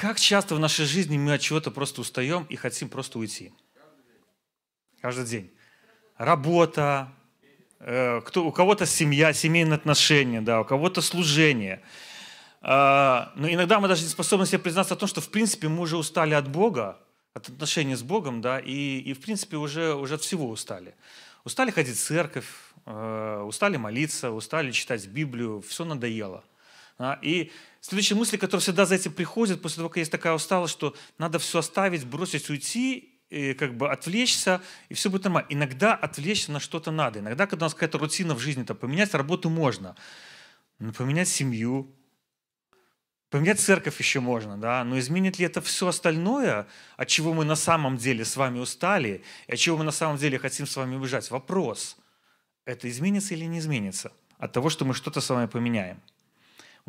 Как часто в нашей жизни мы от чего-то просто устаем и хотим просто уйти? Каждый день. Работа, э, кто, у кого-то семья, семейные отношения, да, у кого-то служение. Э, но иногда мы даже не способны себе признаться о том, что в принципе мы уже устали от Бога, от отношений с Богом, да, и, и в принципе уже, уже от всего устали. Устали ходить в церковь, э, устали молиться, устали читать Библию, все надоело. А, и следующая мысль, которая всегда за этим приходит, после того, как есть такая усталость, что надо все оставить, бросить, уйти, и как бы отвлечься, и все будет нормально. Иногда отвлечься на что-то надо. Иногда, когда у нас какая-то рутина в жизни, то поменять работу можно, но поменять семью, поменять церковь еще можно, да, но изменит ли это все остальное, от чего мы на самом деле с вами устали, и от чего мы на самом деле хотим с вами убежать? Вопрос, это изменится или не изменится от того, что мы что-то с вами поменяем?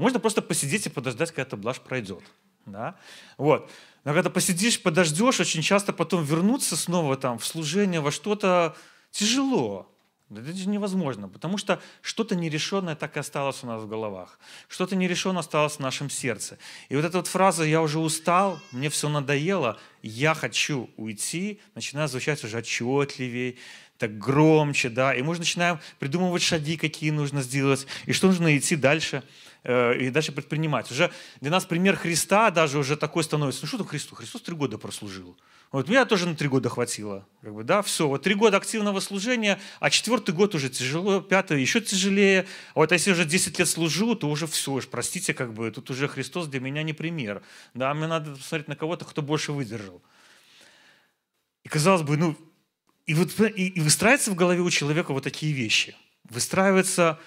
Можно просто посидеть и подождать, когда эта блажь пройдет. Да? Вот. Но когда посидишь, подождешь, очень часто потом вернуться снова там, в служение, во что-то тяжело. Это невозможно, потому что что-то нерешенное так и осталось у нас в головах. Что-то нерешенное осталось в нашем сердце. И вот эта вот фраза «я уже устал, мне все надоело, я хочу уйти» начинает звучать уже отчетливее, так громче, да, и мы уже начинаем придумывать шаги, какие нужно сделать, и что нужно идти дальше – и дальше предпринимать. Уже для нас пример Христа даже уже такой становится. Ну что там Христу? Христос три года прослужил. Вот меня тоже на три года хватило. Как бы, да, все. Вот три года активного служения, а четвертый год уже тяжело, пятый еще тяжелее. А вот если уже 10 лет служу, то уже все, уж простите, как бы, тут уже Христос для меня не пример. Да, мне надо посмотреть на кого-то, кто больше выдержал. И казалось бы, ну, и, вот, и, и выстраивается в голове у человека вот такие вещи. Выстраивается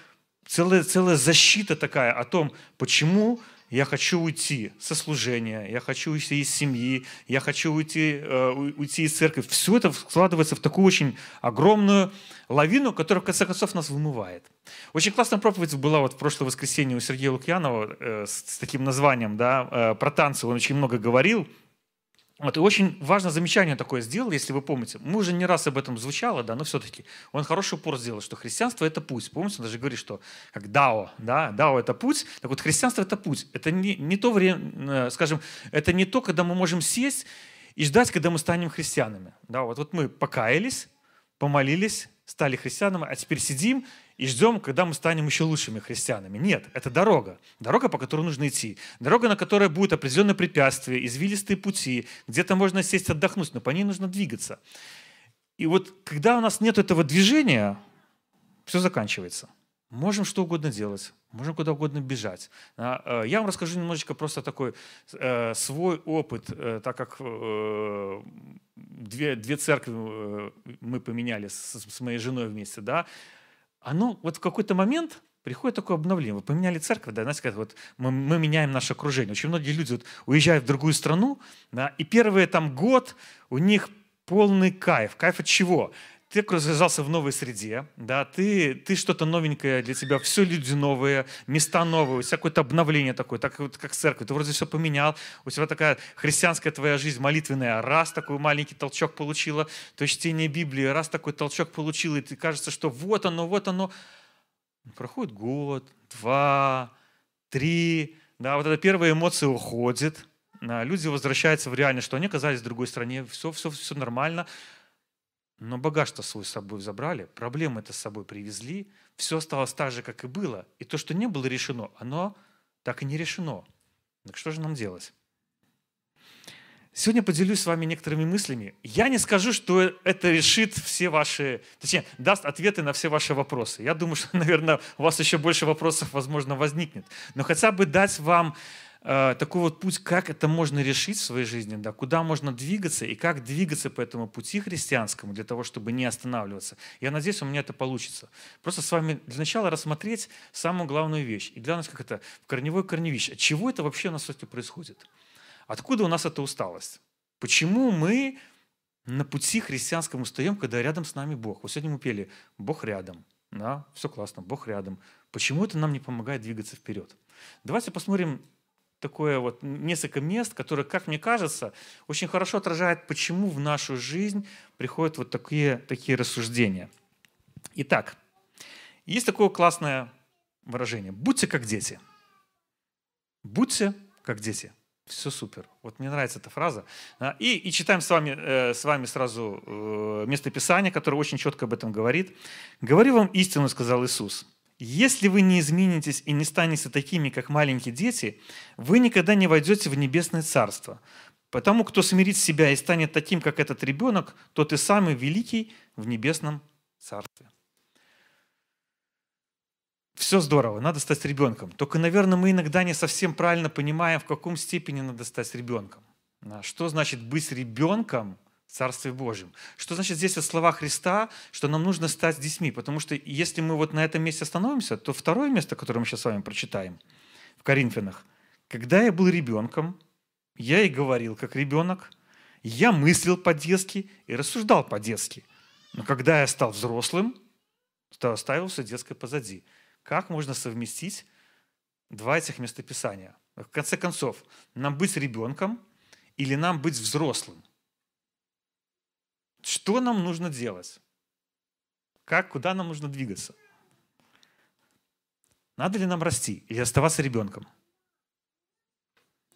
целая, целая защита такая о том, почему я хочу уйти со служения, я хочу уйти из семьи, я хочу уйти, э, уйти из церкви. Все это складывается в такую очень огромную лавину, которая в конце концов нас вымывает. Очень классная проповедь была вот в прошлое воскресенье у Сергея Лукьянова э, с, таким названием, да, э, про танцы. Он очень много говорил. Вот, и очень важное замечание такое сделал, если вы помните. Мы уже не раз об этом звучало, да, но все-таки он хороший упор сделал, что христианство – это путь. Помните, он даже говорит, что как дао, да, дао – это путь. Так вот, христианство – это путь. Это не, не то время, э, скажем, это не то, когда мы можем сесть и ждать, когда мы станем христианами. Да, вот, вот мы покаялись, помолились, стали христианами, а теперь сидим и ждем, когда мы станем еще лучшими христианами. Нет, это дорога. Дорога, по которой нужно идти. Дорога, на которой будет определенное препятствие, извилистые пути, где-то можно сесть отдохнуть, но по ней нужно двигаться. И вот когда у нас нет этого движения, все заканчивается. Можем что угодно делать, можем куда угодно бежать. А, э, я вам расскажу немножечко просто такой э, свой опыт, э, так как две, две церкви мы поменяли с моей женой вместе, да, оно вот в какой-то момент приходит такое обновление. Вы поменяли церковь, да, знаете, как вот мы, мы меняем наше окружение. Очень многие люди вот уезжают в другую страну, да, и первый там год у них полный кайф. Кайф от чего? Ты оказался в новой среде, да, ты, ты что-то новенькое для тебя, все люди новые, места новые, у тебя какое-то обновление такое, так вот как церковь, ты вроде все поменял, у тебя такая христианская твоя жизнь молитвенная, раз такой маленький толчок получила, то есть чтение Библии, раз такой толчок получила, и ты кажется, что вот оно, вот оно. Проходит год, два, три, да, вот эта первая эмоция уходит, люди возвращаются в реальность, что они оказались в другой стране, все, все, все нормально, но багаж-то свой с собой забрали, проблемы это с собой привезли, все осталось так же, как и было. И то, что не было решено, оно так и не решено. Так что же нам делать? Сегодня поделюсь с вами некоторыми мыслями. Я не скажу, что это решит все ваши, точнее, даст ответы на все ваши вопросы. Я думаю, что, наверное, у вас еще больше вопросов, возможно, возникнет. Но хотя бы дать вам Э, такой вот путь, как это можно решить в своей жизни, да, куда можно двигаться и как двигаться по этому пути христианскому для того, чтобы не останавливаться. Я надеюсь, у меня это получится. Просто с вами для начала рассмотреть самую главную вещь. И глянуть, как это в корневой корневище. От чего это вообще на сути происходит? Откуда у нас эта усталость? Почему мы на пути христианскому устаем, когда рядом с нами Бог? Вот сегодня мы пели «Бог рядом». Да, все классно, Бог рядом. Почему это нам не помогает двигаться вперед? Давайте посмотрим такое вот несколько мест, которые, как мне кажется, очень хорошо отражают, почему в нашу жизнь приходят вот такие, такие рассуждения. Итак, есть такое классное выражение. Будьте как дети. Будьте как дети. Все супер. Вот мне нравится эта фраза. И, и читаем с вами, э, с вами сразу э, местописание, которое очень четко об этом говорит. «Говорю вам истину, — сказал Иисус, — если вы не изменитесь и не станете такими, как маленькие дети, вы никогда не войдете в небесное царство. Потому кто смирит себя и станет таким, как этот ребенок, тот и самый великий в небесном царстве». Все здорово, надо стать ребенком. Только, наверное, мы иногда не совсем правильно понимаем, в каком степени надо стать ребенком. Что значит быть ребенком Царстве Божьем? Что значит здесь от слова Христа, что нам нужно стать детьми? Потому что если мы вот на этом месте остановимся, то второе место, которое мы сейчас с вами прочитаем в Коринфянах. «Когда я был ребенком, я и говорил как ребенок, я мыслил по-детски и рассуждал по-детски. Но когда я стал взрослым, то оставил все детское позади». Как можно совместить два этих местописания? В конце концов, нам быть ребенком или нам быть взрослым? Что нам нужно делать? Как, куда нам нужно двигаться? Надо ли нам расти или оставаться ребенком?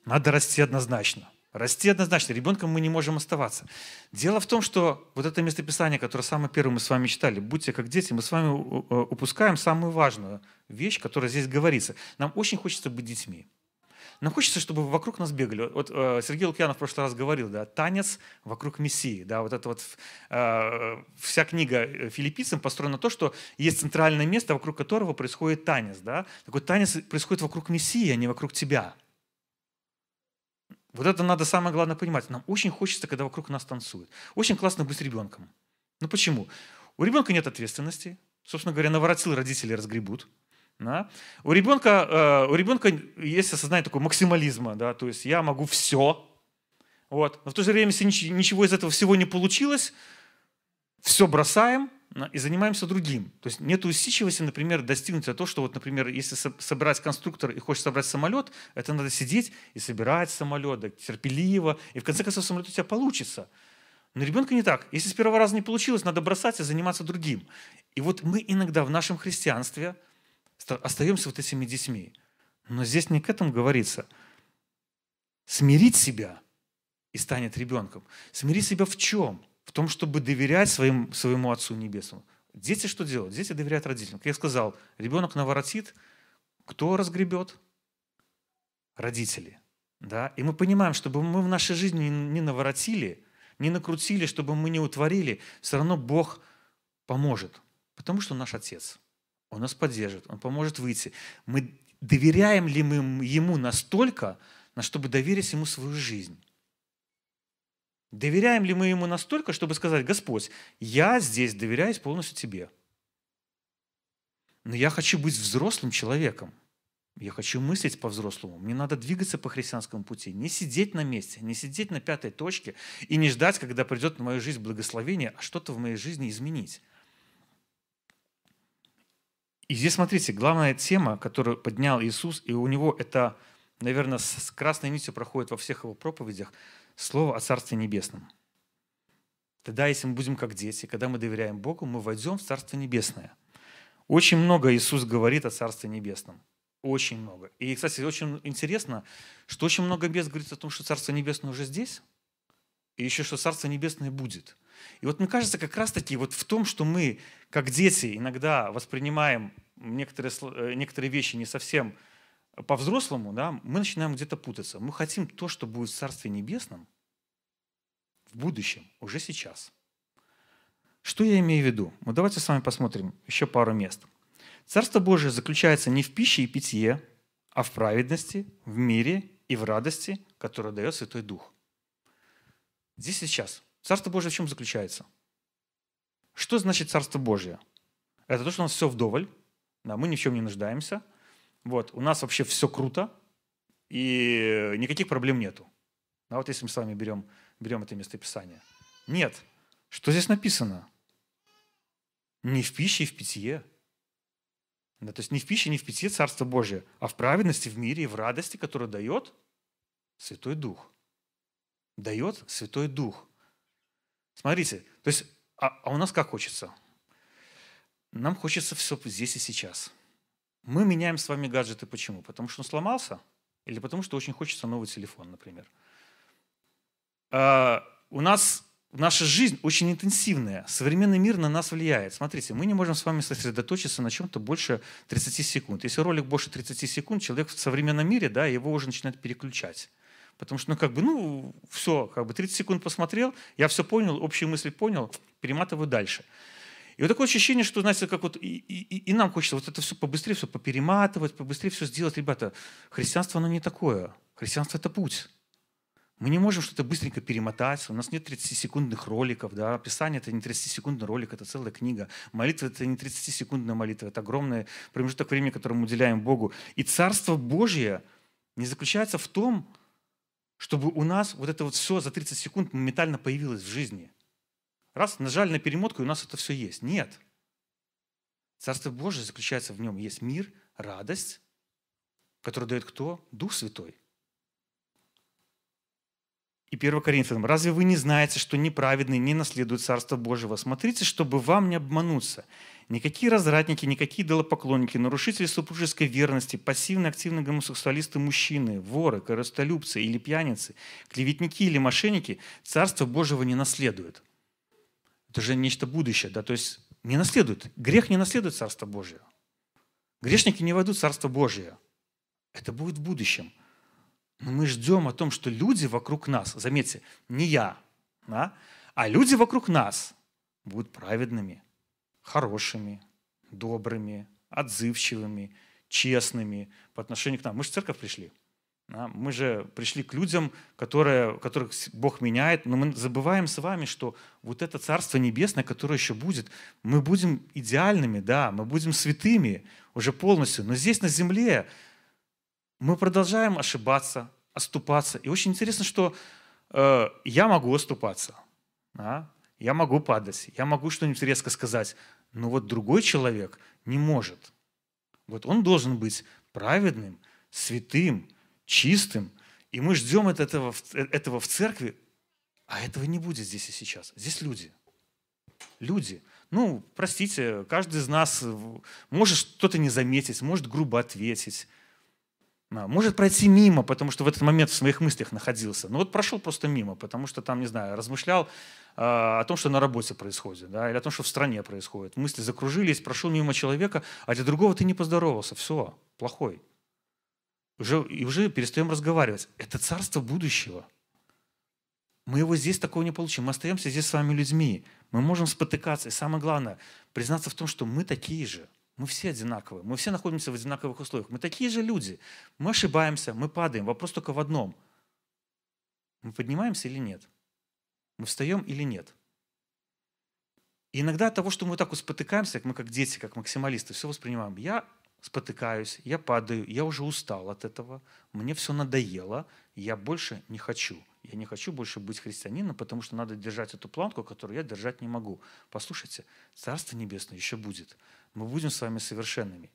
Надо расти однозначно. Расти однозначно. Ребенком мы не можем оставаться. Дело в том, что вот это местописание, которое самое первое мы с вами читали, «Будьте как дети», мы с вами упускаем самую важную вещь, которая здесь говорится. Нам очень хочется быть детьми. Нам хочется, чтобы вокруг нас бегали. Вот э, Сергей Лукьянов в прошлый раз говорил, да, танец вокруг Мессии. Да, вот это вот э, вся книга филиппийцам построена на то, что есть центральное место, вокруг которого происходит танец. Да? Такой танец происходит вокруг Мессии, а не вокруг тебя. Вот это надо самое главное понимать. Нам очень хочется, когда вокруг нас танцуют. Очень классно быть ребенком. Ну почему? У ребенка нет ответственности. Собственно говоря, наворотил родители разгребут. Да? У, ребенка, э, у ребенка есть осознание такого максимализма. Да? То есть я могу все. Вот. Но в то же время, если ничего из этого всего не получилось, все бросаем и занимаемся другим. То есть нет усидчивости, например, достигнуть то, что, вот, например, если собрать конструктор и хочешь собрать самолет, это надо сидеть и собирать самолет да, терпеливо, и в конце концов самолет у тебя получится. Но ребенка не так. Если с первого раза не получилось, надо бросать и заниматься другим. И вот мы иногда в нашем христианстве остаемся вот этими детьми. Но здесь не к этому говорится. Смирить себя и станет ребенком. Смирить себя в чем? в том, чтобы доверять своим, своему Отцу Небесному. Дети что делают? Дети доверяют родителям. Как я сказал, ребенок наворотит, кто разгребет? Родители. Да? И мы понимаем, чтобы мы в нашей жизни не наворотили, не накрутили, чтобы мы не утворили, все равно Бог поможет. Потому что наш Отец. Он нас поддержит, Он поможет выйти. Мы доверяем ли мы Ему настолько, на чтобы доверить Ему свою жизнь? Доверяем ли мы Ему настолько, чтобы сказать, Господь, я здесь доверяюсь полностью Тебе. Но я хочу быть взрослым человеком. Я хочу мыслить по-взрослому. Мне надо двигаться по христианскому пути. Не сидеть на месте, не сидеть на пятой точке и не ждать, когда придет в мою жизнь благословение, а что-то в моей жизни изменить. И здесь, смотрите, главная тема, которую поднял Иисус, и у него это, наверное, с красной нитью проходит во всех его проповедях – слово о Царстве Небесном. Тогда, если мы будем как дети, когда мы доверяем Богу, мы войдем в Царство Небесное. Очень много Иисус говорит о Царстве Небесном. Очень много. И, кстати, очень интересно, что очень много мест говорит о том, что Царство Небесное уже здесь, и еще что Царство Небесное будет. И вот мне кажется, как раз-таки вот в том, что мы, как дети, иногда воспринимаем некоторые, э, некоторые вещи не совсем по-взрослому, да, мы начинаем где-то путаться. Мы хотим то, что будет в Царстве Небесном в будущем, уже сейчас. Что я имею в виду? Ну, давайте с вами посмотрим еще пару мест. Царство Божие заключается не в пище и питье, а в праведности, в мире и в радости, которую дает Святой Дух. Здесь сейчас. Царство Божие в чем заключается? Что значит Царство Божие? Это то, что у нас все вдоволь, да, мы ни в чем не нуждаемся – вот, у нас вообще все круто, и никаких проблем нету. А вот если мы с вами берем, берем это местописание. Нет. Что здесь написано? Не в пище и в питье. Да, то есть не в пище, не в питье Царство Божие, а в праведности, в мире и в радости, которую дает Святой Дух. Дает Святой Дух. Смотрите, то есть, а, а у нас как хочется? Нам хочется все здесь и сейчас – мы меняем с вами гаджеты почему? Потому что он сломался? Или потому что очень хочется новый телефон, например. А, у нас наша жизнь очень интенсивная. Современный мир на нас влияет. Смотрите, мы не можем с вами сосредоточиться на чем-то больше 30 секунд. Если ролик больше 30 секунд, человек в современном мире, да, его уже начинает переключать. Потому что, ну, как бы, ну, все, как бы 30 секунд посмотрел, я все понял, общие мысли понял, перематываю дальше. И вот такое ощущение, что, знаете, как вот и, и, и нам хочется вот это все побыстрее, все поперематывать, побыстрее все сделать. Ребята, христианство, оно не такое. Христианство – это путь. Мы не можем что-то быстренько перемотать. У нас нет 30-секундных роликов. Да? Писание – это не 30-секундный ролик, это целая книга. Молитва – это не 30-секундная молитва, это огромный промежуток времени, который мы уделяем Богу. И Царство Божье не заключается в том, чтобы у нас вот это вот все за 30 секунд моментально появилось в жизни. Раз, нажали на перемотку, и у нас это все есть. Нет. Царство Божие заключается в нем. Есть мир, радость, который дает кто? Дух Святой. И 1 Коринфянам. «Разве вы не знаете, что неправедный не наследует Царство Божьего? Смотрите, чтобы вам не обмануться. Никакие развратники, никакие идолопоклонники, нарушители супружеской верности, пассивные, активные гомосексуалисты мужчины, воры, коростолюбцы или пьяницы, клеветники или мошенники Царство Божьего не наследуют». Это же нечто будущее, да, то есть не наследует. Грех не наследует Царство Божие. Грешники не войдут в Царство Божие. Это будет в будущем. Но мы ждем о том, что люди вокруг нас, заметьте, не я, да, а люди вокруг нас будут праведными, хорошими, добрыми, отзывчивыми, честными по отношению к нам. Мы же в церковь пришли. Да? Мы же пришли к людям, которые, которых Бог меняет, но мы забываем с вами, что вот это Царство Небесное, которое еще будет, мы будем идеальными, да, мы будем святыми уже полностью, но здесь на земле мы продолжаем ошибаться, оступаться. И очень интересно, что э, я могу оступаться, да? я могу падать, я могу что-нибудь резко сказать, но вот другой человек не может. Вот он должен быть праведным, святым, чистым, и мы ждем от этого, этого в церкви, а этого не будет здесь и сейчас. Здесь люди. Люди. Ну, простите, каждый из нас может что-то не заметить, может грубо ответить, может пройти мимо, потому что в этот момент в своих мыслях находился. Ну вот прошел просто мимо, потому что там, не знаю, размышлял э, о том, что на работе происходит, да, или о том, что в стране происходит. Мысли закружились, прошел мимо человека, а для другого ты не поздоровался. Все, плохой. Уже, и уже перестаем разговаривать. Это царство будущего. Мы его здесь такого не получим. Мы остаемся здесь с вами людьми. Мы можем спотыкаться. И самое главное, признаться в том, что мы такие же – мы все одинаковые, мы все находимся в одинаковых условиях. Мы такие же люди. Мы ошибаемся, мы падаем. Вопрос только в одном. Мы поднимаемся или нет? Мы встаем или нет? И иногда от того, что мы так вот спотыкаемся, мы как дети, как максималисты, все воспринимаем. Я спотыкаюсь, я падаю, я уже устал от этого, мне все надоело, я больше не хочу. Я не хочу больше быть христианином, потому что надо держать эту планку, которую я держать не могу. Послушайте, Царство Небесное еще будет. Мы будем с вами совершенными.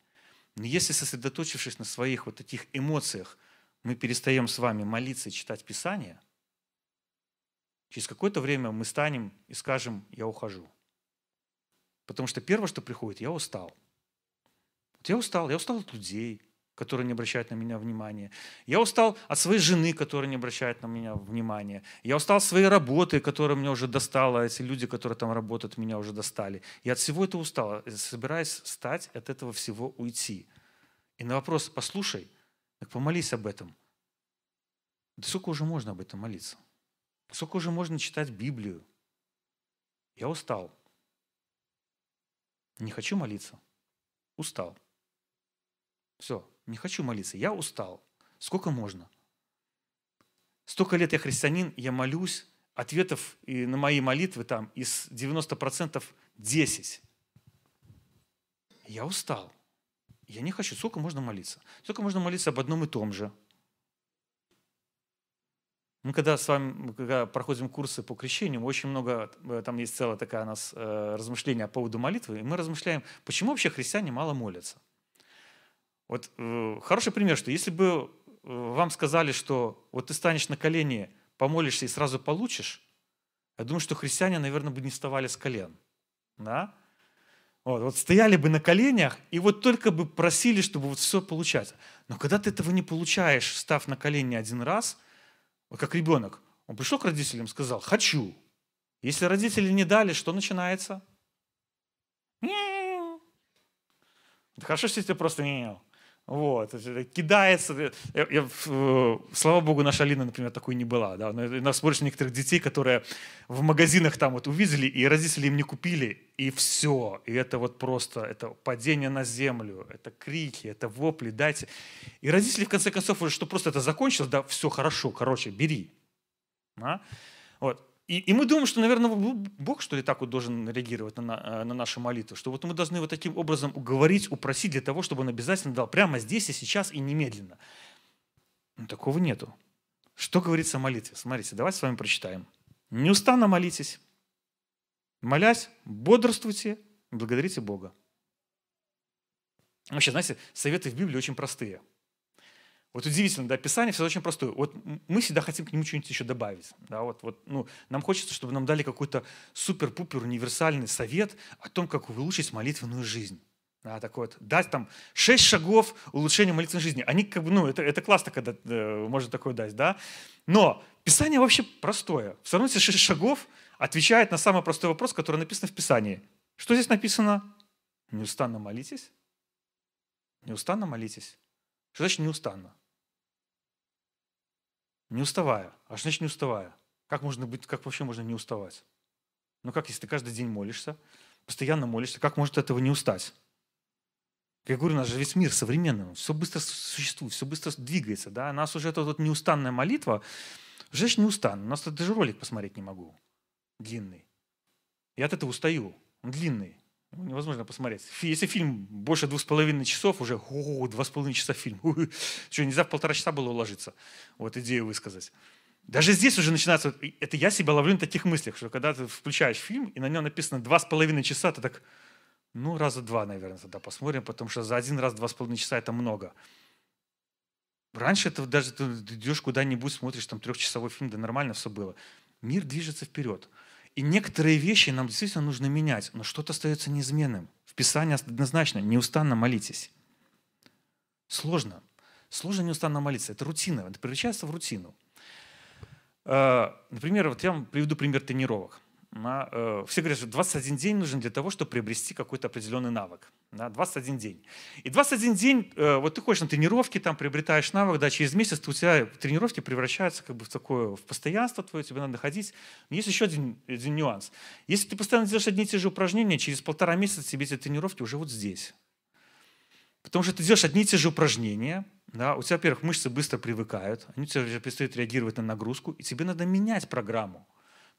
Но если, сосредоточившись на своих вот таких эмоциях, мы перестаем с вами молиться и читать Писание, через какое-то время мы станем и скажем, я ухожу. Потому что первое, что приходит, я устал. Я устал, я устал от людей, которые не обращают на меня внимания. Я устал от своей жены, которая не обращает на меня внимания. Я устал от своей работы, которая меня уже достала, эти люди, которые там работают, меня уже достали. Я от всего этого устал, собираюсь стать от этого всего уйти. И на вопрос, послушай, так помолись об этом. Да сколько уже можно об этом молиться? Сколько уже можно читать Библию? Я устал. Не хочу молиться. Устал. Все, не хочу молиться, я устал. Сколько можно? Столько лет я христианин, я молюсь, ответов на мои молитвы там из 90% 10. Я устал. Я не хочу. Сколько можно молиться? Сколько можно молиться об одном и том же? Мы когда с вами когда проходим курсы по крещению, очень много, э, там есть целая такая у нас э, размышление по поводу молитвы, и мы размышляем, почему вообще христиане мало молятся. Вот э, хороший пример, что если бы э, вам сказали, что вот ты станешь на колени, помолишься и сразу получишь, я думаю, что христиане, наверное, бы не вставали с колен. Да? Вот, вот стояли бы на коленях и вот только бы просили, чтобы вот все получать. Но когда ты этого не получаешь, став на колени один раз, вот как ребенок, он пришел к родителям и сказал «хочу». Если родители не дали, что начинается? Да хорошо, если ты просто вот, кидается. Я, я, э, слава богу, наша Алина, например, такой не была. Да? Но нас смотришь некоторых детей, которые в магазинах там вот увидели, и родители им не купили, и все. И это вот просто, это падение на землю, это крики, это вопли, дайте. И родители, в конце концов, уже что просто это закончилось, да, все хорошо, короче, бери. А? Вот. И, и мы думаем, что, наверное, Бог, что ли, так вот должен реагировать на, э, на наши молитвы, что вот мы должны вот таким образом уговорить, упросить для того, чтобы он обязательно дал прямо здесь и сейчас и немедленно. Но такого нету. Что говорится о молитве? Смотрите, давайте с вами прочитаем. «Неустанно молитесь, молясь, бодрствуйте, благодарите Бога». Вообще, знаете, советы в Библии очень простые – вот удивительно, да, Писание все очень простое. Вот мы всегда хотим к нему что-нибудь еще добавить. Да, вот, вот, ну, нам хочется, чтобы нам дали какой-то супер-пупер универсальный совет о том, как улучшить молитвенную жизнь. Да, такой вот, дать там шесть шагов улучшения молитвенной жизни. Они как бы, ну, это, это классно, когда э, можно такое дать, да. Но Писание вообще простое. Все равно эти шесть шагов отвечает на самый простой вопрос, который написан в Писании. Что здесь написано? Неустанно молитесь. Неустанно молитесь. Что значит неустанно? Не уставая. А что значит не уставая? Как, можно быть, как вообще можно не уставать? Ну как, если ты каждый день молишься, постоянно молишься, как может этого не устать? Я говорю, у нас же весь мир современный, все быстро существует, все быстро двигается. Да? У нас уже эта вот неустанная молитва, уже не устану. У нас даже ролик посмотреть не могу. Длинный. Я от этого устаю. Он длинный. Невозможно посмотреть. Если фильм больше двух с половиной часов, уже о, два с половиной часа фильм. Что, нельзя в полтора часа было уложиться? Вот идею высказать. Даже здесь уже начинается, это я себя ловлю на таких мыслях, что когда ты включаешь фильм, и на нем написано два с половиной часа, ты так, ну, раза два, наверное, тогда посмотрим, потому что за один раз два с половиной часа это много. Раньше это даже ты идешь куда-нибудь, смотришь там трехчасовой фильм, да нормально все было. Мир движется вперед. И некоторые вещи нам действительно нужно менять, но что-то остается неизменным. В Писании однозначно неустанно молитесь. Сложно. Сложно неустанно молиться. Это рутина, это превращается в рутину. Э, например, вот я вам приведу пример тренировок. Э, все говорят, что 21 день нужен для того, чтобы приобрести какой-то определенный навык. Да, 21 день. И 21 день, э, вот ты ходишь на тренировки, там приобретаешь навык, да, через месяц у тебя тренировки превращаются как бы в такое, в постоянство твое, тебе надо ходить. Но есть еще один, один нюанс. Если ты постоянно делаешь одни и те же упражнения, через полтора месяца тебе эти тренировки уже вот здесь. Потому что ты делаешь одни и те же упражнения, да, у тебя, во-первых, мышцы быстро привыкают, они у тебя перестают реагировать на нагрузку, и тебе надо менять программу.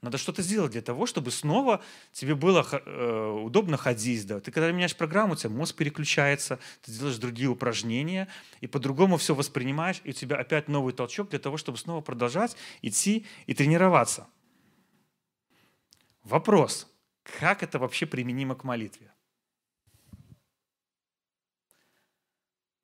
Надо что-то сделать для того, чтобы снова тебе было э, удобно ходить. Да. Ты когда меняешь программу, у тебя мозг переключается, ты делаешь другие упражнения, и по-другому все воспринимаешь, и у тебя опять новый толчок для того, чтобы снова продолжать идти и тренироваться. Вопрос, как это вообще применимо к молитве?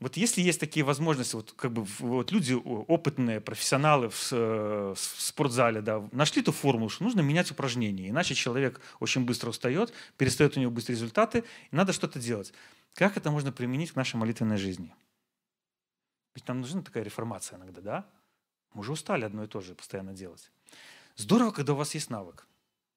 Вот если есть такие возможности, вот как бы вот люди опытные, профессионалы в, э, в спортзале, да, нашли ту формулу, что нужно менять упражнения, иначе человек очень быстро устает, перестает у него быстрые результаты, и надо что-то делать. Как это можно применить к нашей молитвенной жизни? Ведь нам нужна такая реформация иногда, да? Мы уже устали одно и то же постоянно делать. Здорово, когда у вас есть навык.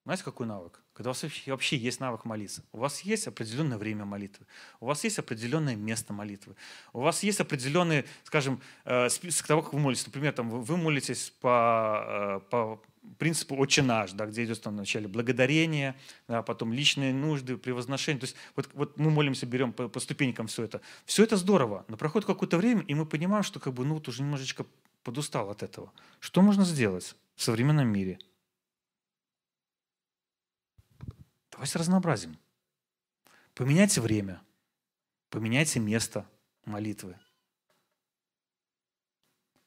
Знаете, какой навык? Когда у вас вообще есть навык молиться. У вас есть определенное время молитвы. У вас есть определенное место молитвы. У вас есть определенный, скажем, э, список того, как вы молитесь. Например, там, вы молитесь по, э, по принципу «Отче наш», да, где идет там вначале благодарение, да, потом личные нужды, превозношение. То есть вот, вот мы молимся, берем по, по ступенькам все это. Все это здорово, но проходит какое-то время, и мы понимаем, что как бы, ну, вот уже немножечко подустал от этого. Что можно сделать в современном мире – Давайте разнообразим. Поменяйте время, поменяйте место молитвы.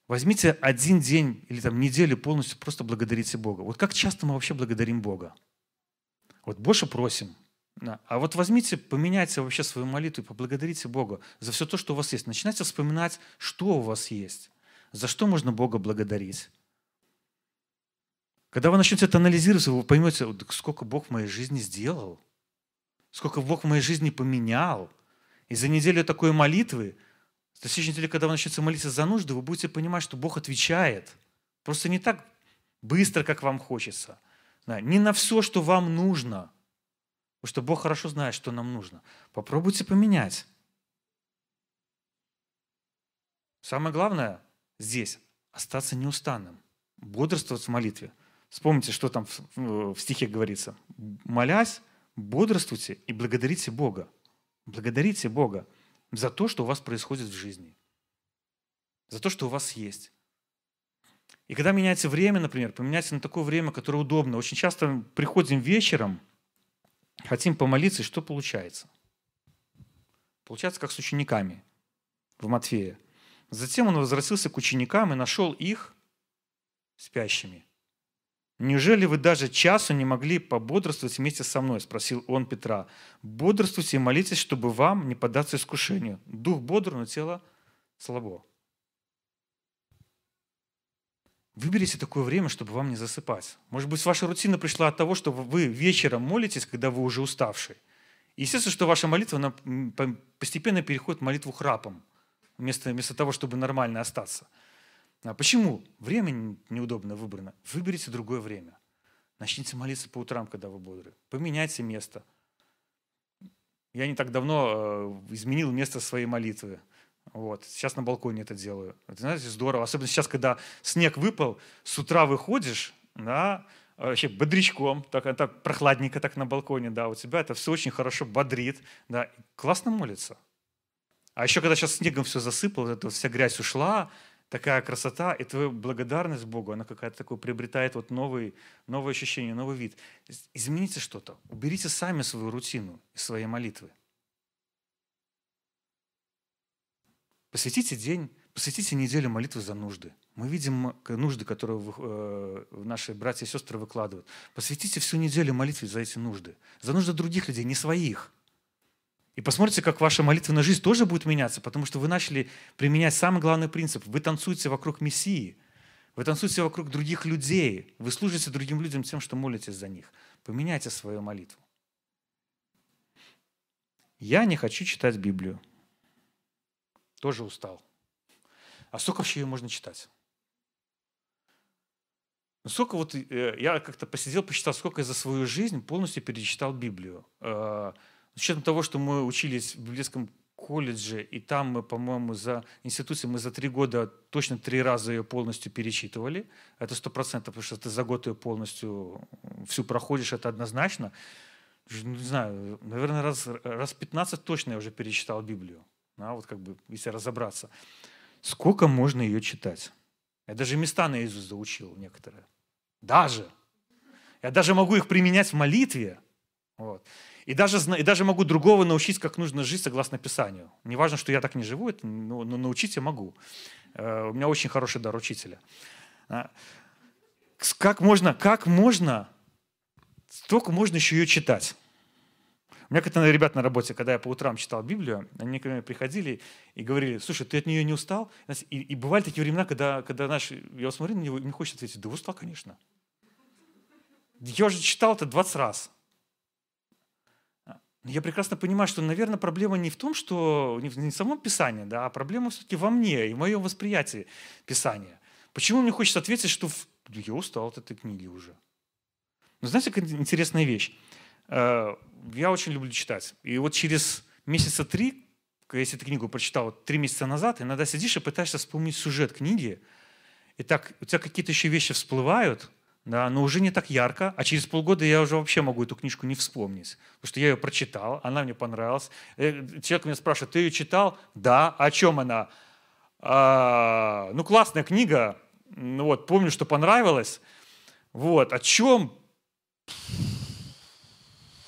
Возьмите один день или там неделю полностью, просто благодарите Бога. Вот как часто мы вообще благодарим Бога? Вот больше просим. А вот возьмите, поменяйте вообще свою молитву и поблагодарите Бога за все то, что у вас есть. Начинайте вспоминать, что у вас есть, за что можно Бога благодарить. Когда вы начнете это анализировать, вы поймете, сколько Бог в моей жизни сделал. сколько Бог в моей жизни поменял. И за неделю такой молитвы, на следующей неделе, когда вы начнете молиться за нужды, вы будете понимать, что Бог отвечает. Просто не так быстро, как вам хочется. Не на все, что вам нужно. Потому что Бог хорошо знает, что нам нужно. Попробуйте поменять. Самое главное здесь – остаться неустанным, бодрствовать в молитве. Вспомните, что там в стихе говорится. «Молясь, бодрствуйте и благодарите Бога». Благодарите Бога за то, что у вас происходит в жизни, за то, что у вас есть. И когда меняется время, например, поменяйте на такое время, которое удобно. Очень часто приходим вечером, хотим помолиться, и что получается? Получается, как с учениками в Матфея. Затем он возвратился к ученикам и нашел их спящими. «Неужели вы даже часу не могли пободрствовать вместе со мной?» – спросил он Петра. «Бодрствуйте и молитесь, чтобы вам не поддаться искушению. Дух бодр, но тело слабо». Выберите такое время, чтобы вам не засыпать. Может быть, ваша рутина пришла от того, что вы вечером молитесь, когда вы уже уставший. Естественно, что ваша молитва она постепенно переходит в молитву храпом, вместо, вместо того, чтобы нормально остаться. А почему? Время неудобно выбрано. Выберите другое время. Начните молиться по утрам, когда вы бодры. Поменяйте место. Я не так давно э, изменил место своей молитвы. Вот. Сейчас на балконе это делаю. Это, знаете, здорово. Особенно сейчас, когда снег выпал, с утра выходишь, да, вообще бодрячком, так, так прохладненько так на балконе, да, у тебя это все очень хорошо бодрит, да, классно молится. А еще, когда сейчас снегом все засыпало, эта вся грязь ушла, такая красота, и твоя благодарность Богу, она какая-то такое приобретает вот новый, новое ощущение, новый вид. Измените что-то, уберите сами свою рутину из своей молитвы. Посвятите день, посвятите неделю молитвы за нужды. Мы видим нужды, которые э, наши братья и сестры выкладывают. Посвятите всю неделю молитве за эти нужды. За нужды других людей, не своих. И посмотрите, как ваша молитвенная жизнь тоже будет меняться, потому что вы начали применять самый главный принцип. Вы танцуете вокруг Мессии. Вы танцуете вокруг других людей. Вы служите другим людям тем, что молитесь за них. Поменяйте свою молитву. Я не хочу читать Библию. Тоже устал. А сколько вообще ее можно читать? Ну, сколько вот э, я как-то посидел, посчитал, сколько я за свою жизнь полностью перечитал Библию. С учетом того, что мы учились в библейском колледже, и там мы, по-моему, за институцией мы за три года точно три раза ее полностью перечитывали. Это сто процентов, потому что ты за год ее полностью всю проходишь, это однозначно. Не знаю, наверное, раз, раз 15 точно я уже перечитал Библию. А вот как бы, если разобраться. Сколько можно ее читать? Я даже места наизусть заучил некоторые. Даже. Я даже могу их применять в молитве. Вот. И даже, и даже могу другого научить, как нужно жить согласно Писанию. Не важно, что я так не живу, это, но, но научить я могу. Э, у меня очень хороший дар учителя. А, как можно, как можно, столько можно еще ее читать. У меня как-то ребят на работе, когда я по утрам читал Библию, они ко мне приходили и говорили, слушай, ты от нее не устал? И, и бывали такие времена, когда, когда наш, я смотрю на него, и мне хочется ответить, да устал, конечно. Я уже читал это 20 раз. Я прекрасно понимаю, что, наверное, проблема не в том, что не в самом Писании, да, а проблема все-таки во мне и в моем восприятии Писания. Почему мне хочется ответить, что я устал от этой книги уже? Но знаете, какая интересная вещь? Э, я очень люблю читать. И вот через месяца три, если ты книгу прочитал три месяца назад, иногда сидишь и пытаешься вспомнить сюжет книги, и так у тебя какие-то еще вещи всплывают, да, но уже не так ярко, а через полгода я уже вообще могу эту книжку не вспомнить, потому что я ее прочитал, она мне понравилась. Э, человек меня спрашивает, ты ее читал? Да. О чем она? А, ну, классная книга, вот, помню, что понравилось. Вот, о чем?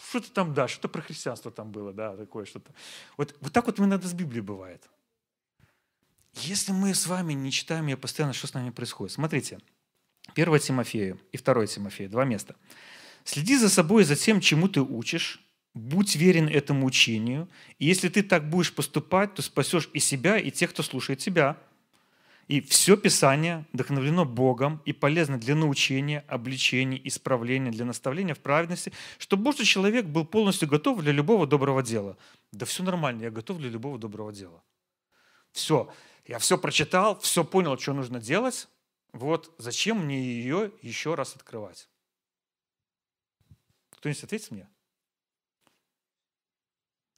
Что-то там, да, что-то про христианство там было, да, такое что-то. Вот, вот так вот иногда с Библией бывает. Если мы с вами не читаем ее постоянно, что с нами происходит? Смотрите, 1 Тимофея и 2 Тимофея, два места. «Следи за собой и за тем, чему ты учишь, будь верен этому учению, и если ты так будешь поступать, то спасешь и себя, и тех, кто слушает тебя. И все Писание вдохновлено Богом и полезно для научения, обличения, исправления, для наставления в праведности, чтобы Божий человек был полностью готов для любого доброго дела. Да все нормально, я готов для любого доброго дела. Все, я все прочитал, все понял, что нужно делать. Вот зачем мне ее еще раз открывать? Кто-нибудь ответит мне?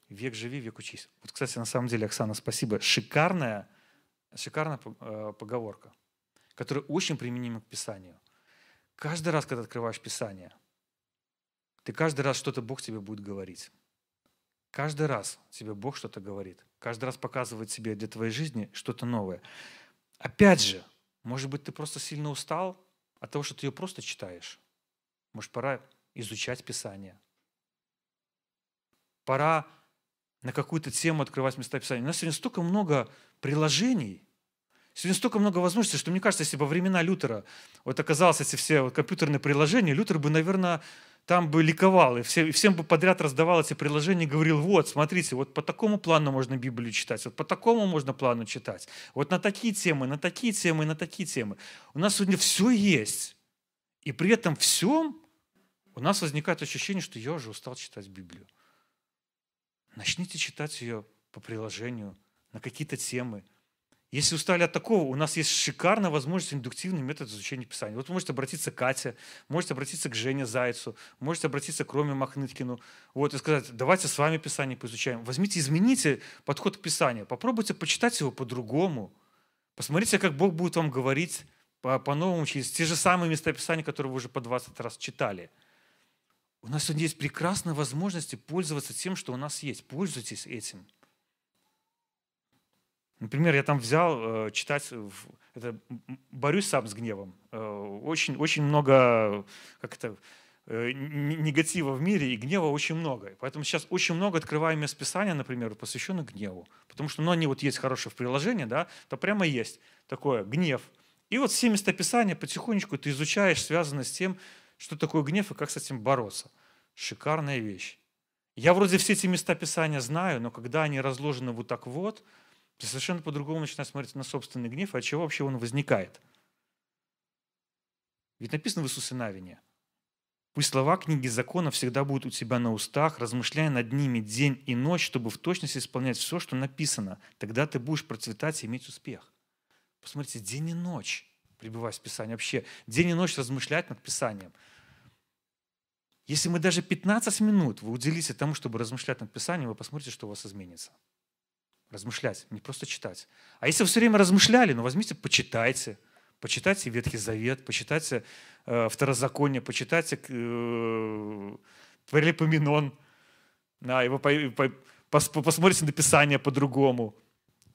Век живи, век учись. Вот, кстати, на самом деле, Оксана, спасибо. Шикарная Шикарная э, поговорка, которая очень применима к Писанию. Каждый раз, когда открываешь Писание, ты каждый раз что-то Бог тебе будет говорить. Каждый раз тебе Бог что-то говорит. Каждый раз показывает тебе для твоей жизни что-то новое. Опять же, может быть, ты просто сильно устал от того, что ты ее просто читаешь. Может, пора изучать Писание. Пора на какую-то тему открывать места Писания. У нас сегодня столько много приложений, сегодня столько много возможностей, что мне кажется, если бы во времена Лютера вот оказалось эти все компьютерные приложения, Лютер бы, наверное, там бы ликовал, и, все, и всем бы подряд раздавал эти приложения и говорил, вот, смотрите, вот по такому плану можно Библию читать, вот по такому можно плану читать, вот на такие темы, на такие темы, на такие темы. У нас сегодня все есть, и при этом всем у нас возникает ощущение, что я уже устал читать Библию. Начните читать ее по приложению, на какие-то темы. Если устали от такого, у нас есть шикарная возможность, индуктивный метод изучения Писания. Вот вы можете обратиться к Кате, можете обратиться к Жене Зайцу, можете обратиться к Роме Махныткину, вот, и сказать, давайте с вами Писание поизучаем. Возьмите, измените подход к Писанию, попробуйте почитать его по-другому. Посмотрите, как Бог будет вам говорить по-новому через те же самые места Писания, которые вы уже по 20 раз читали – у нас сегодня есть прекрасная возможность пользоваться тем, что у нас есть. Пользуйтесь этим. Например, я там взял э, читать, это, борюсь сам с гневом. Э, очень, очень много как это, э, негатива в мире, и гнева очень много. Поэтому сейчас очень много открываю мест Писания, например, посвященных гневу. Потому что ну, они вот есть хорошие в приложении, да, то прямо есть такое гнев. И вот все места Писания потихонечку ты изучаешь, связано с тем, что такое гнев и как с этим бороться. Шикарная вещь. Я вроде все эти места Писания знаю, но когда они разложены вот так вот, ты совершенно по-другому начинаешь смотреть на собственный гнев, и от чего вообще он возникает. Ведь написано в Иисусе Навине. Пусть слова книги закона всегда будут у тебя на устах, размышляя над ними день и ночь, чтобы в точности исполнять все, что написано. Тогда ты будешь процветать и иметь успех. Посмотрите, день и ночь пребывать в Писании. Вообще, день и ночь размышлять над Писанием. Если мы даже 15 минут вы уделите тому, чтобы размышлять над Писанием, вы посмотрите, что у вас изменится. Размышлять, не просто читать. А если вы все время размышляли, ну возьмите, почитайте. Почитайте Ветхий Завет, почитайте э, Второзаконие, почитайте э, Паралипоменон, да, его по, по, пос, посмотрите на Писание по-другому.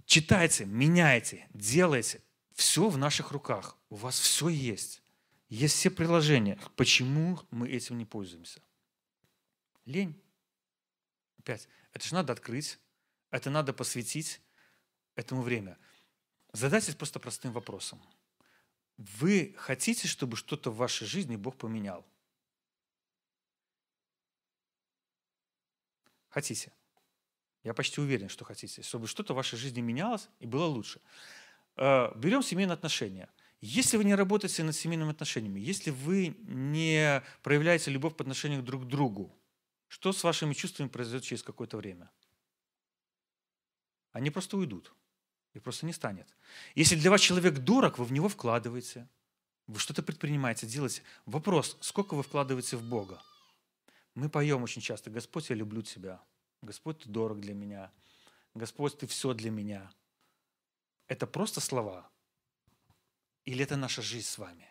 Читайте, меняйте, делайте. Все в наших руках. У вас все есть. Есть все приложения. Почему мы этим не пользуемся? Лень. Опять, это же надо открыть, это надо посвятить этому время. Задайтесь просто простым вопросом. Вы хотите, чтобы что-то в вашей жизни Бог поменял? Хотите? Я почти уверен, что хотите, чтобы что-то в вашей жизни менялось и было лучше. Э, берем семейные отношения – если вы не работаете над семейными отношениями, если вы не проявляете любовь по отношению друг к другу, что с вашими чувствами произойдет через какое-то время? Они просто уйдут. Их просто не станет. Если для вас человек дорог, вы в него вкладываете. Вы что-то предпринимаете, делаете. Вопрос, сколько вы вкладываете в Бога? Мы поем очень часто, Господь, я люблю Тебя. Господь, Ты дорог для меня. Господь, Ты все для меня. Это просто слова. Или это наша жизнь с вами?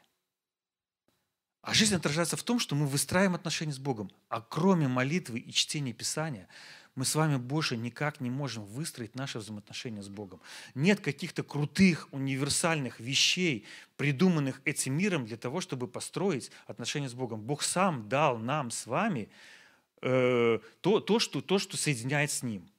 А жизнь отражается в том, что мы выстраиваем отношения с Богом. А кроме молитвы и чтения Писания, мы с вами больше никак не можем выстроить наши взаимоотношения с Богом. Нет каких-то крутых, универсальных вещей, придуманных этим миром для того, чтобы построить отношения с Богом. Бог сам дал нам с вами э, то, то, что, то, что соединяет с Ним.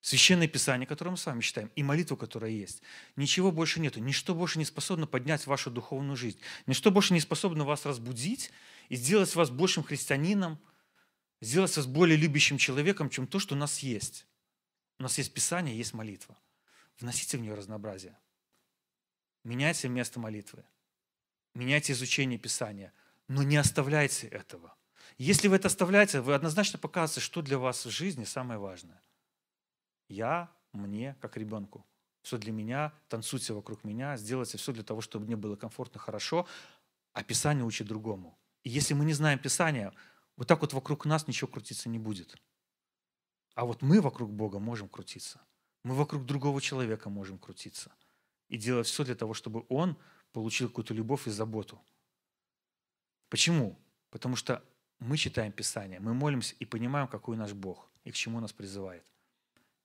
Священное Писание, которое мы с вами читаем, и молитву, которая есть. Ничего больше нету. Ничто больше не способно поднять вашу духовную жизнь. Ничто больше не способно вас разбудить и сделать вас большим христианином, сделать вас более любящим человеком, чем то, что у нас есть. У нас есть Писание, есть молитва. Вносите в нее разнообразие. Меняйте место молитвы. Меняйте изучение Писания. Но не оставляйте этого. Если вы это оставляете, вы однозначно показываете, что для вас в жизни самое важное. Я, мне, как ребенку. Все для меня, танцуйте вокруг меня, сделайте все для того, чтобы мне было комфортно, хорошо, а Писание учит другому. И если мы не знаем Писания, вот так вот вокруг нас ничего крутиться не будет. А вот мы вокруг Бога можем крутиться. Мы вокруг другого человека можем крутиться. И делать все для того, чтобы он получил какую-то любовь и заботу. Почему? Потому что мы читаем Писание, мы молимся и понимаем, какой наш Бог и к чему нас призывает.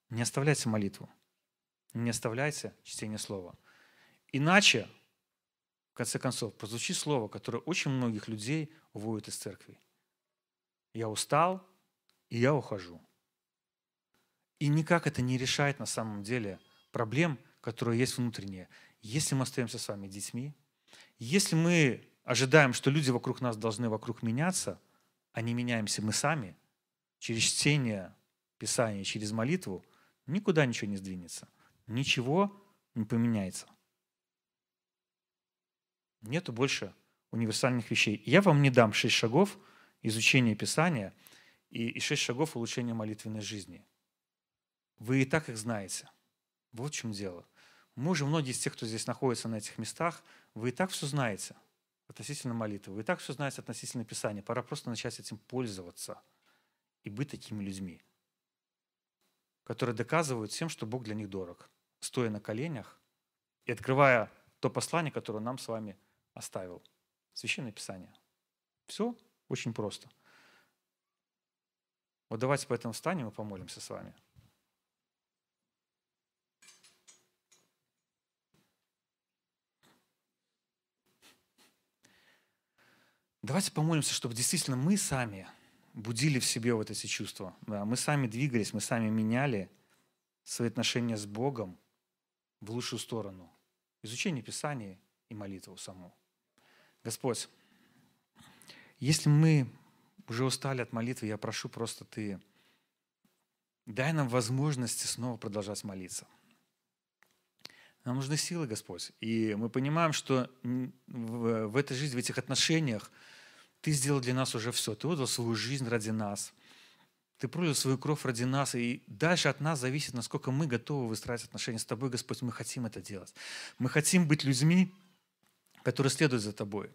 Не оставляйте молитву, не оставляйте чтение Слова. Иначе, в конце концов, прозвучит слово, которое очень многих людей уводит из церкви. Я устал, и я ухожу. И никак это не решает на самом деле проблем, которые есть внутренние. Если мы остаемся с вами детьми, если мы ожидаем, что люди вокруг нас должны вокруг меняться, а не меняемся мы сами, через чтение Писания, через молитву, никуда ничего не сдвинется. Ничего не поменяется. Нету больше универсальных вещей. Я вам не дам шесть шагов изучения Писания и шесть шагов улучшения молитвенной жизни. Вы и так их знаете. Вот в чем дело. Мы же, многие из тех, кто здесь находится на этих местах, вы и так все знаете относительно молитвы. Вы и так все знаете относительно Писания. Пора просто начать этим пользоваться и быть такими людьми, которые доказывают всем, что Бог для них дорог, стоя на коленях и открывая то послание, которое нам с вами оставил. Священное Писание. Все очень просто. Вот давайте поэтому встанем и помолимся с вами. Давайте помолимся, чтобы действительно мы сами будили в себе вот эти чувства. Да, мы сами двигались, мы сами меняли свои отношения с Богом в лучшую сторону. Изучение Писания и молитву саму. Господь, если мы уже устали от молитвы, я прошу просто Ты, дай нам возможности снова продолжать молиться – нам нужны силы, Господь. И мы понимаем, что в этой жизни, в этих отношениях Ты сделал для нас уже все. Ты отдал свою жизнь ради нас. Ты пролил свою кровь ради нас. И дальше от нас зависит, насколько мы готовы выстраивать отношения с Тобой, Господь. Мы хотим это делать. Мы хотим быть людьми, которые следуют за Тобой.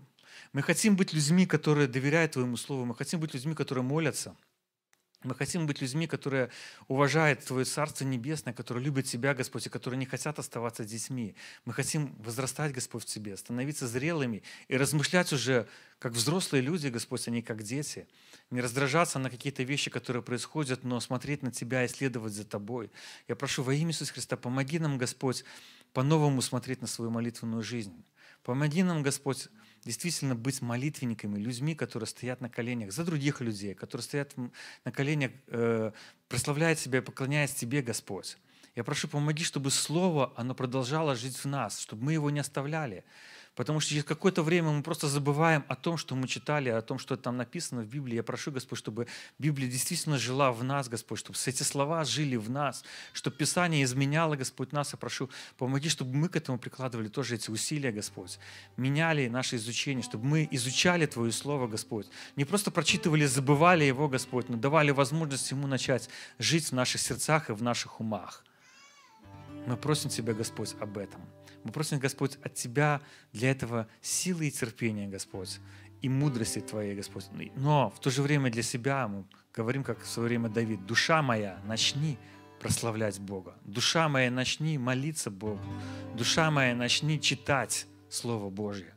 Мы хотим быть людьми, которые доверяют Твоему Слову. Мы хотим быть людьми, которые молятся – мы хотим быть людьми, которые уважают Твое Царство Небесное, которые любят Тебя, Господь, и которые не хотят оставаться детьми. Мы хотим возрастать, Господь, в Тебе, становиться зрелыми и размышлять уже как взрослые люди, Господь, а не как дети. Не раздражаться на какие-то вещи, которые происходят, но смотреть на Тебя и следовать за Тобой. Я прошу во имя Иисуса Христа, помоги нам, Господь, по-новому смотреть на свою молитвенную жизнь. Помоги нам, Господь, действительно быть молитвенниками, людьми, которые стоят на коленях за других людей, которые стоят на коленях, э, прославляют Тебя и поклоняются Тебе, Господь. Я прошу, помоги, чтобы Слово, оно продолжало жить в нас, чтобы мы его не оставляли, Потому что через какое-то время мы просто забываем о том, что мы читали, о том, что там написано в Библии. Я прошу, Господь, чтобы Библия действительно жила в нас, Господь, чтобы эти слова жили в нас, чтобы Писание изменяло, Господь, нас. Я прошу, помоги, чтобы мы к этому прикладывали тоже эти усилия, Господь. Меняли наше изучение, чтобы мы изучали Твое Слово, Господь. Не просто прочитывали, забывали его, Господь, но давали возможность ему начать жить в наших сердцах и в наших умах. Мы просим Тебя, Господь, об этом. Мы просим, Господь, от Тебя для этого силы и терпения, Господь, и мудрости Твоей, Господь. Но в то же время для себя мы говорим, как в свое время Давид, «Душа моя, начни прославлять Бога. Душа моя, начни молиться Богу. Душа моя, начни читать Слово Божье.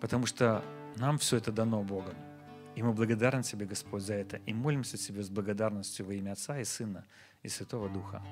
Потому что нам все это дано Богом. И мы благодарны Тебе, Господь, за это. И молимся Тебе с благодарностью во имя Отца и Сына и Святого Духа.